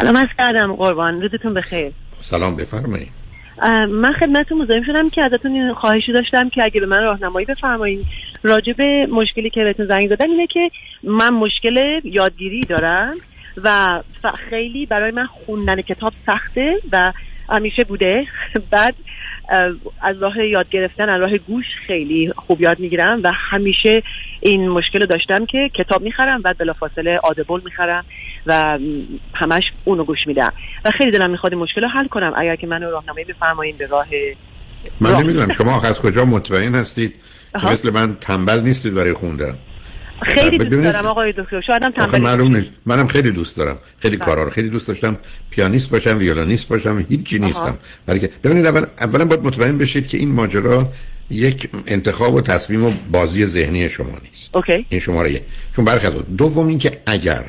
سلام از کردم قربان. روزتون بخیر. سلام بفرمایید. من خدمتتون مزاحم شدم که ازتون این خواهشی داشتم که اگه به من راهنمایی بفرمایید. راجع به مشکلی که بهتون زنگ زدم اینه که من مشکل یادگیری دارم و خیلی برای من خوندن کتاب سخته و همیشه بوده. بعد از راه یاد گرفتن از راه گوش خیلی خوب یاد می‌گیرم و همیشه این مشکل رو داشتم که کتاب می‌خرم و بلافاصله آدبل می‌خرم. و همش اونو گوش میدم و خیلی دلم می‌خواد این مشکل رو حل کنم. اگر که منو راهنمایی بفرمایید به راه من نمی‌دونم شما از کجا مطمئن هستید؟ که مثل من تنبل نیستید برای خوندن. خیلی دوست دارم آقای دکتر. شاید هم تنبل معلوم نیست. منم خیلی دوست دارم. خیلی بله. کارا رو خیلی دوست داشتم. پیانیست باشم ویولونیست باشم هیچی نیستم. برای که ببینید اول اولا باید مطمئن بشید که این ماجرا یک انتخاب و تصمیم و بازی ذهنی شما نیست. OK. این شماره یک. چون برخلاف دوم اینکه اگر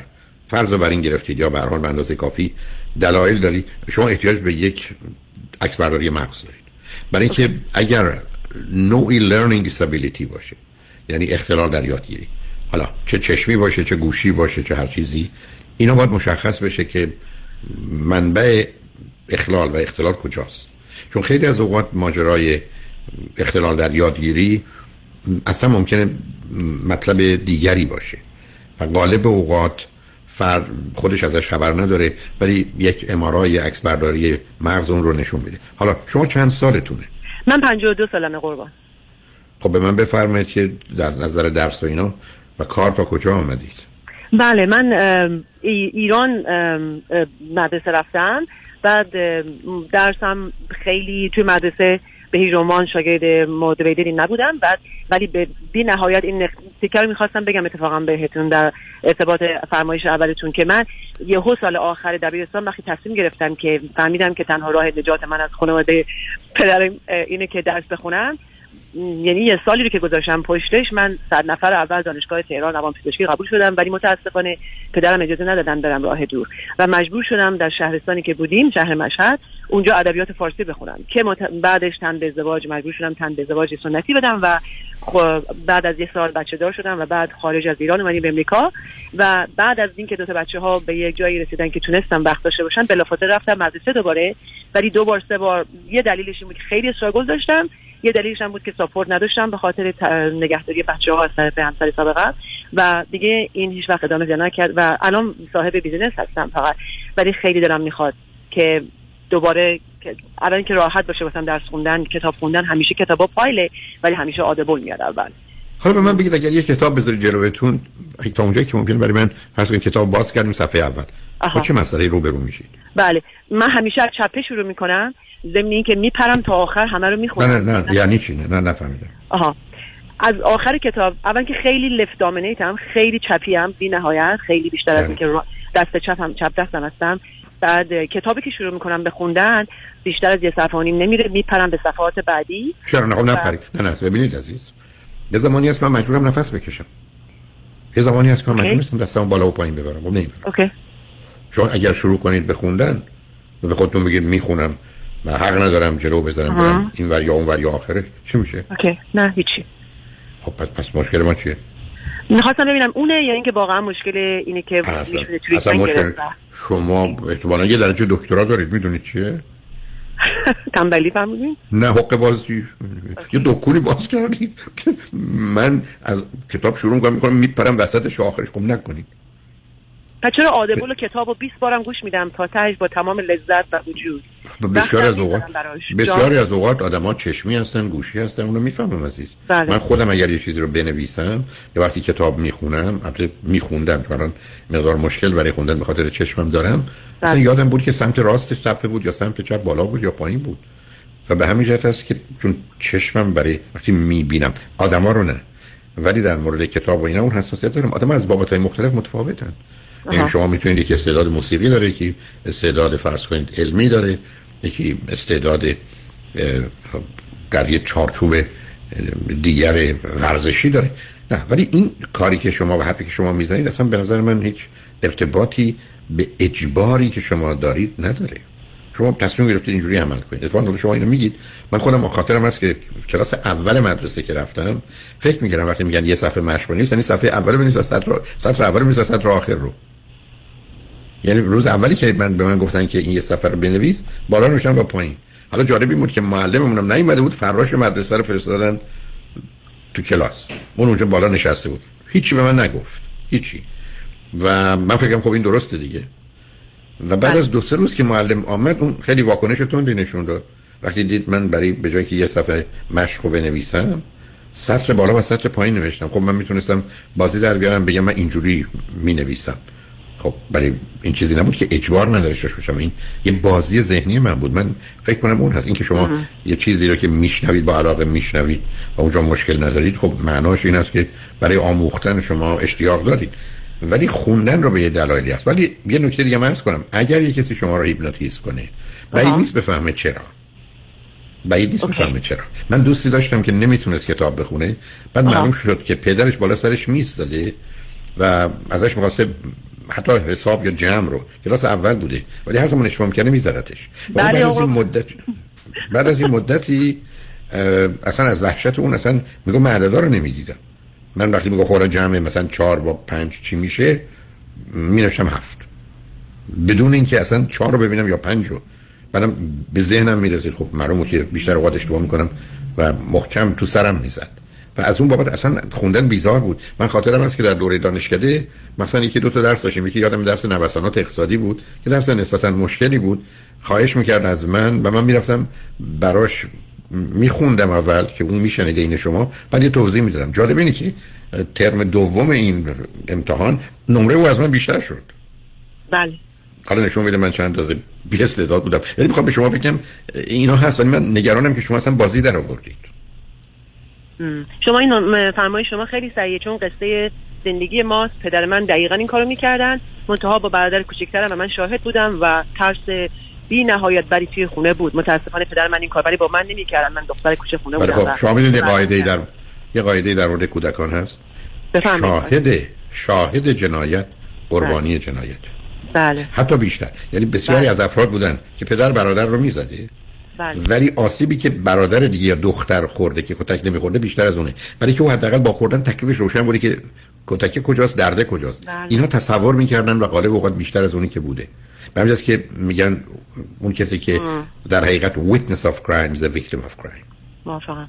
فرض بر این گرفتید یا به هر حال به اندازه کافی دلایل دارید شما احتیاج به یک عکس برداری مغز دارید. برای اینکه اگر نوعی learning disability باشه یعنی اختلال در یادگیری حالا چه چشمی باشه چه گوشی باشه چه هر چیزی اینا باید مشخص بشه که منبع اخلال و اختلال کجاست. چون خیلی از اوقات ماجرای اختلال در یادگیری اصلا ممکنه مطلب دیگری باشه و غالب اوقات فرد خودش ازش خبر نداره ولی یک امارای عکس برداری مغز اون رو نشون میده. حالا شما چند سالتونه؟ من 52 سالمه قربان. خب به من بفرمایید که در نظر درس و اینا و کار تا کجا آمدید؟ بله من ایران مدرسه رفتم. بعد درسم خیلی توی مدرسه به هیچ عنوان شاگرد موتیویتری نبودم بعد ولی به بی نهایت این تیکر می‌خواستم بگم اتفاقا بهتون در ارتباط فرمایش اولتون که من یه سال آخر دبیرستان وقتی تصمیم گرفتم که فهمیدم که تنها راه نجات من از خانواده پدر اینه که درس بخونم یعنی یه سالی رو که گذاشتم پشتش من صد نفر اول دانشگاه تهران روان پزشکی قبول شدم ولی متاسفانه پدرم اجازه ندادن برم راه دور. و مجبور شدم در شهرستانی که بودیم شهر مشهد اونجا ادبیات فارسی بخونم. که مت... بعدش تن به ازدواج مجبور شدم تن به ازدواج سنتی بدم و بعد از یه سال بچه دار شدم و بعد خارج از ایران اومدیم به امریکا. و بعد از اینکه دو تا بچه ها به یک جایی رسیدن که تونستم وقت داشته باشن بلافاصله رفتم مدرسه دوباره. ولی دو بار سه بار یه دلیلش این بود که خیلی استراگل داشتم. یه دلیلش هم بود که ساپورت نداشتم به خاطر نگهداری بچه ها از طرف همسر سابقه. و دیگه این هیچ وقت ادامه نکرد و الان صاحب بیزینس هستم فقط. ولی خیلی دلم می‌خواد که دوباره الان که راحت باشه مثلا درس خوندن کتاب خوندن همیشه کتابا پایله ولی همیشه آدبل میاد اول. حالا به من بگید اگر یه کتاب بذاری جلوتون تا اونجایی که ممکنه برای من هر کتاب باز کردیم صفحه اول. با چه مسئله روبرو میشید؟ بله. من همیشه از چپه شروع می‌کنم. ضمن که میپرم تا آخر همه رو می‌خونم. نه نه نه یعنی چی؟ نه نه نفهمیدم. آها. از آخر کتاب اول که خیلی لفت دامینیتم خیلی چپی هم بی نهایت خیلی بیشتر از اینکه دست چپ هم چپ دستم هستم. بعد کتابی که شروع می‌کنم به خوندن بیشتر از یه صفحه نیم نمیره میپرم به صفحات بعدی. چرا نه؟ خب نپرید نه نه ببینید عزیز. یه زمانی هست من مجبورم نفس بکشم. یه زمانی هست من مجبور نیستم دستمو بالا و پایین ببرم. خب نمی‌برم. اوکی. چون اگر شروع کنید به خوندن به خودتون بگید می‌خونم و حق ندارم جلو بزنم برم این ور یا اون ور یا آخرش. چی میشه؟ اوکی. نه هیچی. خب پس, پس مشکل ما چیه؟ می‌خواستم ببینم اونه یا اینکه واقعا مشکل اینه که اصلا مشکل شما احتمالا یه درجه دکترا دارید می‌دونید چیه؟ تنبلی فهمیدین؟ نه حق بازی. یه دکونی باز کردید من از کتاب شروع می‌کنم می‌کنم میپرم وسطش آخرش. خب نکنید. پس چرا آدبل و کتاب و 20 بارم گوش میدم تا تهش با تمام لذت و وجود. بسیار از اوقات بسیاری از اوقات آدما چشمی هستن گوشی هستن اونو می‌فهمم عزیز. بله. من خودم اگر یه چیزی رو بنویسم یا وقتی کتاب می‌خونم البته میخوندم چون مقدار مشکل برای خوندن به خاطر چشمم دارم بله. مثلا یادم بود که سمت راستش صفحه بود یا سمت چپ بالا بود یا پایین بود. و به همین جهت است که چون چشمم برای وقتی می‌بینم آدما رو نه. ولی در مورد کتاب و اینا اون حساسیت دارم. آدم از بابت‌های مختلف متفاوتن. یعنی شما می‌تونید یکی استعداد موسیقی داره یکی استعداد فرض کنید علمی داره یکی استعداد در یه چارچوب دیگر ورزشی داره. نه ولی این کاری که شما و حرفی که شما می‌زنید اصلا به نظر من هیچ ارتباطی به اجباری که شما دارید نداره. شما تصمیم گرفتید اینجوری عمل کنید. اتفاقا شما اینو میگید. من خودم خاطرم هست که کلاس اول مدرسه که رفتم فکر می‌کردم وقتی میگن یه صفحه مشق نیست یعنی صفحه اول بنویس و سطر سطر اول بنویس و سطر آخر رو. یعنی روز اولی که من به من گفتن که این یه سفر رو بنویس بالا روشن با پایین. حالا جالب این بود که معلممونم نیومده بود فراش مدرسه رو فرستادن تو کلاس. اون اونجا بالا نشسته بود. هیچی به من نگفت. هیچی. و من فکرم خب این درسته دیگه. و بعد. از دو سه روز که معلم آمد اون خیلی واکنش تندی نشون داد. وقتی دید من برای به جایی که یه صفحه مشق بنویسم سطر بالا و سطر پایین نوشتم. خب من می‌تونستم بازی در بیارم بگم من اینجوری می نویسم خب برای این چیزی نبود که اجبار نداشته باشم. این یه بازی ذهنی من بود. من فکر کنم اون هست. اینکه شما یه چیزی رو که میشنوید با علاقه میشنوید و اونجا مشکل ندارید خب معناش این است که برای آموختن شما اشتیاق دارید. ولی خوندن رو به یه دلایلی هست. ولی یه نکته دیگه من کنم. اگر یه کسی شما رو هیپنوتیزم کنه بعید نیست بفهمه چرا. بعید نیست بفهمه چرا. من دوستی داشتم که نمی‌تونست کتاب بخونه. بعد معلوم شد که پدرش بالا سرش میستاده و ازش می‌خواسته حتی حساب یا جمع رو. کلاس اول بوده ولی هر زمان اشتباه می‌کنه میزدتش. بعد از این مدت بعد از این مدتی اصلا از وحشت اون اصلا میگم من عددا رو نمی‌دیدم. من وقتی میگم خورا جمع مثلا چهار با پنج چی میشه می هفت. بدون اینکه اصلا چهار رو ببینم یا پنج رو. بعدم به ذهنم می‌رسید خب معلومه که بیشتر اوقات اشتباه می‌کنم و محکم تو سرم می‌زد. و از اون بابت اصلا خوندن بیزار بود. من خاطرم هست که در دوره دانشکده مثلا یکی دو تا درس داشتیم. یکی یادم درس نوسانات اقتصادی بود که درس نسبتا مشکلی بود. خواهش می‌کرد از من و من می‌رفتم براش میخوندم اول که اون میشنیده این شما. بعد یه توضیح می‌دادم. جالب اینه که ترم دوم این امتحان نمره او از من بیشتر شد. بله. حالا نشون میده من چند اندازه بی استعداد بودم. یعنی می‌خوام به شما بگم اینا هست. ولی من نگرانم که شما اصلا بازی در آوردید. شما این فرمای شما خیلی سریعه چون قصه زندگی ماست. پدر من دقیقا این کارو می‌کردن. منتها با برادر کوچکترم و من شاهد بودم و ترس بی نهایت بری توی خونه بود. متاسفانه پدر من این کار ولی با من نمی‌کردن. من دختر کوچه خونه بودم خب شما می‌دونید قاعده در یه قاعده در مورد کودکان هست؟ شاهد شاهد جنایت قربانی بله. جنایت. بله. حتی بیشتر. یعنی بسیاری بله. از افراد بودن که پدر برادر رو می‌زده بله. ولی آسیبی که برادر دیگه یا دختر خورده که کتک نمیخورده بیشتر از اونه. ولی که او حداقل با خوردن تکلیفش روشن بوده که کتک کجاست درده کجاست. بله. اینا تصور می‌کردن و غالب اوقات بیشتر از اونی که بوده. به که میگن اون کسی که در حقیقت witness of crime is a victim of crime. موافقم.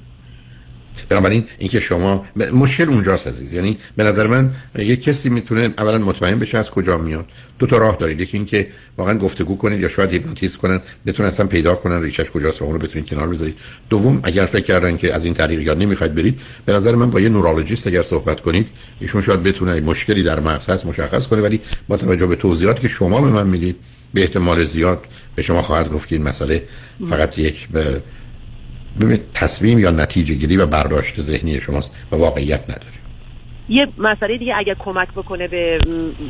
بنابراین اینکه شما مشکل اونجاست عزیز. یعنی به نظر من یک کسی می‌تونه اولا مطمئن بشه از کجا میاد. دو تا راه دارید. یکی اینکه واقعا گفتگو کنید یا شاید هیپنوتیزم کنن بتونن اصلا پیدا کنن ریشش کجاست و اون رو بتونید کنار بذارید. دوم اگر فکر کردن که از این طریق یاد نمی‌خواید برید به نظر من با یه نورولوژیست اگر صحبت کنید ایشون شاید بتونه مشکلی در مغز هست مشخص کنه ولی با توجه به توضیحاتی که شما به من می‌دید به احتمال زیاد به شما خواهد گفت که این مسئله فقط یک ببینید تصمیم یا نتیجه گیری و برداشت ذهنی شماست و واقعیت نداره. یه مسئله دیگه اگر کمک بکنه به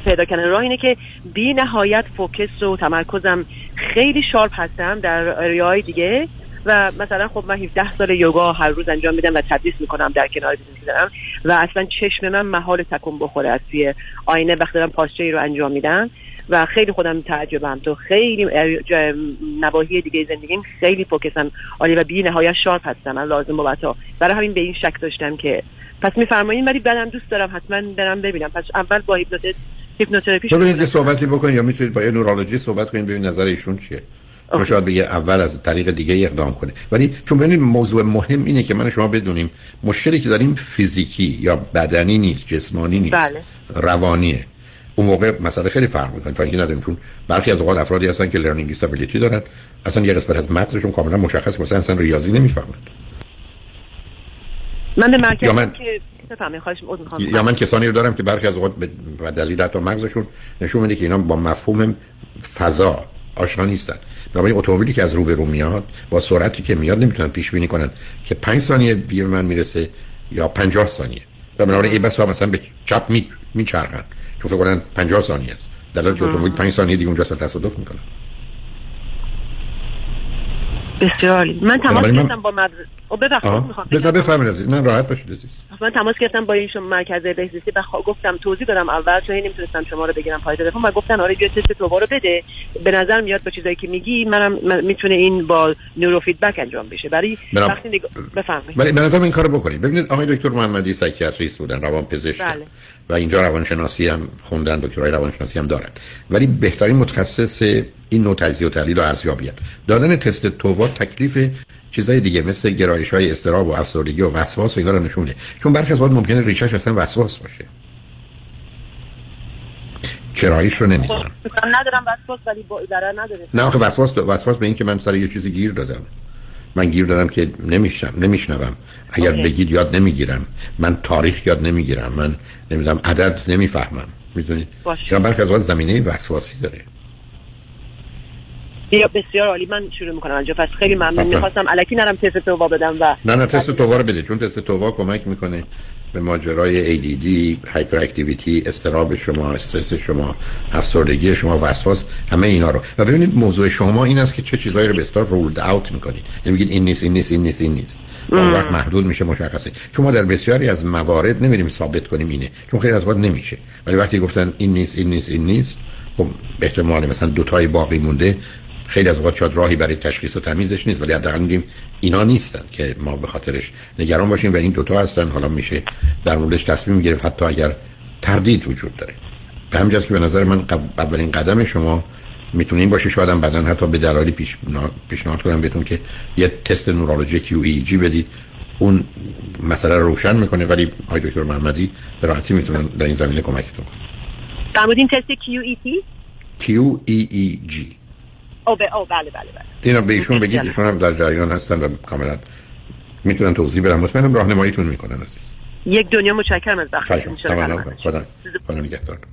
پیدا کردن راه اینه که بی نهایت focus و تمرکزم خیلی sharp هستم در های دیگه و مثلا خب من 17 سال یوگا هر روز انجام میدم و تدریس می‌کنم در کنار می‌زنم و اصلا چشم من محال تکون بخوره از توی آینه وقتی دارم posture رو انجام میدم. و خیلی خودم تعجبم. تو خیلی نواحی دیگه زندگیم خیلی focus م. عالی و بی نهایت sharp هستم. من لازم بابتا برای همین به این شک داشتم که. پس میفرمایید ولی بعدم دوست دارم. حتما برم ببینم. پس اول با هیپنوتیزم هیپنوتراپی ببینید صحبتی بکنید یا می‌تونید با یه نورولوژی صحبت کنید ببینید نظر ایشون چیه. تو شاید بگه اول از طریق دیگه اقدام کنه. ولی چون ببینید موضوع مهم اینه که من شما بدونیم مشکلی که داریم فیزیکی یا بدنی نیست جسمانی نیست. بله. روانیه. اون موقع مسئله خیلی فرق می‌کنه تا اینکه نداریم چون برخی از اوقات افرادی هستن که لرنینگ دیسابیلیتی دارن اصلا یه قسمت از مغزشون کاملا مشخص مثلا اصلا ریاضی نمی‌فهمند من به مرکز یا من... که یا من کسانی رو دارم که برخی از اوقات به دلیل حتی مغزشون نشون میده که اینا با مفهوم فضا آشنا نیستن. بنابراین اتومبیلی که از رو به رو میاد با سرعتی که میاد نمی‌تونن پیش بینی کنن که 5 ثانیه به من می‌رسه یا 50 ثانیه. و بنابراین این بس مثلا به چپ می میچرخن. چون فکر کنن 50 ثانیه است. در حالی که اتومبیل 5 ثانیه دیگه اونجا تصادف می‌کنه. بسیار من تماس گرفتم با مدرسه. او ببخشید بفرمایید عزیز. من راحت باشید عزیز. من تماس گرفتم با این مرکز بهزیستی و گفتم توضیح دادم اول چون نمی‌تونستم شما رو بگیرم پای تلفن. و گفتن آره بیا تست تو رو بده. به نظر میاد با چیزایی که میگی منم می‌تونه این با نورو فیدبک انجام بشه. برای وقتی نگ... بفرمایید. ولی به نظر این کارو بکنید. ببینید آقای دکتر محمدی psychiatrist بودن روان پزشک بله. و اینجا روانشناسی هم خوندن دکترای روانشناسی هم دارن. ولی بهترین متخصص این نوع تجزیه و تحلیل و ارزیابی دادن تست TOVA تکلیف چیزای دیگه مثل گرایش های اضطراب و افسردگی و وسواس و اینا رو نشونه چون برخی از وقت ممکنه ریشش اصلا وسواس باشه. چراییش رو نمی‌دونم. خب، ندارم وسواس ولی نداره. نه آخه وسواس وسواس به این که من سر یه چیزی گیر دادم. من گیر دادم که نمیشم نمیشنوم. اگر okay. بگید یاد نمی‌گیرم. من تاریخ یاد نمی‌گیرم. من نمی‌دونم عدد نمی‌فهمم. می‌دونید چرا برخی از زمینه وسواسی داره. بسیار عالی. من شروع می‌کنم. اینجا پس خیلی ممنون. می‌خواستم الکی نرم تست تووا بدم و نه نه تست تووا رو بده. چون تست تووا کمک می‌کنه. به ماجرای ADD هایپر اکتیویتی استراب شما استرس شما افسردگی شما وسواس همه اینا رو. و ببینید موضوع شما این است که چه چیزایی رو به اصطلاح رولد اوت می‌کنید. یعنی میگید این نیست این نیست این نیست این نیست. اون وقت محدود میشه مشخصه. چون ما در بسیاری از موارد نمیریم ثابت کنیم اینه. چون خیلی از وقت نمیشه. ولی وقتی گفتن این نیست این نیست این نیست خب احتمال مثلا دو تای باقی مونده. خیلی از اوقات شاید راهی برای تشخیص و تمیزش نیست ولی حداقل میگیم اینا نیستن که ما به خاطرش نگران باشیم و این دوتا هستن. حالا میشه در موردش تصمیم گرفت حتی اگر تردید وجود داره. به همجاست که به نظر من اولین قدم شما می‌تونه این باشه شاید هم بعدا حتی به دلالی پیش پیشنهاد کنم بهتون که یه تست نورولوژی کیو ای جی بدید. اون مسئله رو روشن می‌کنه ولی های دکتر محمدی به راحتی می‌تونن در این زمینه کمکتون کنن. در این تست کیو ای او, ب... او بله بله بله. اینا به ایشون بگید ایشون هم در جریان هستن و کاملا می‌تونن توضیح بدن. مطمئنم راهنماییتون می‌کنن عزیز. یک دنیا متشکرم از وقتتون خدا خدا نگهدار.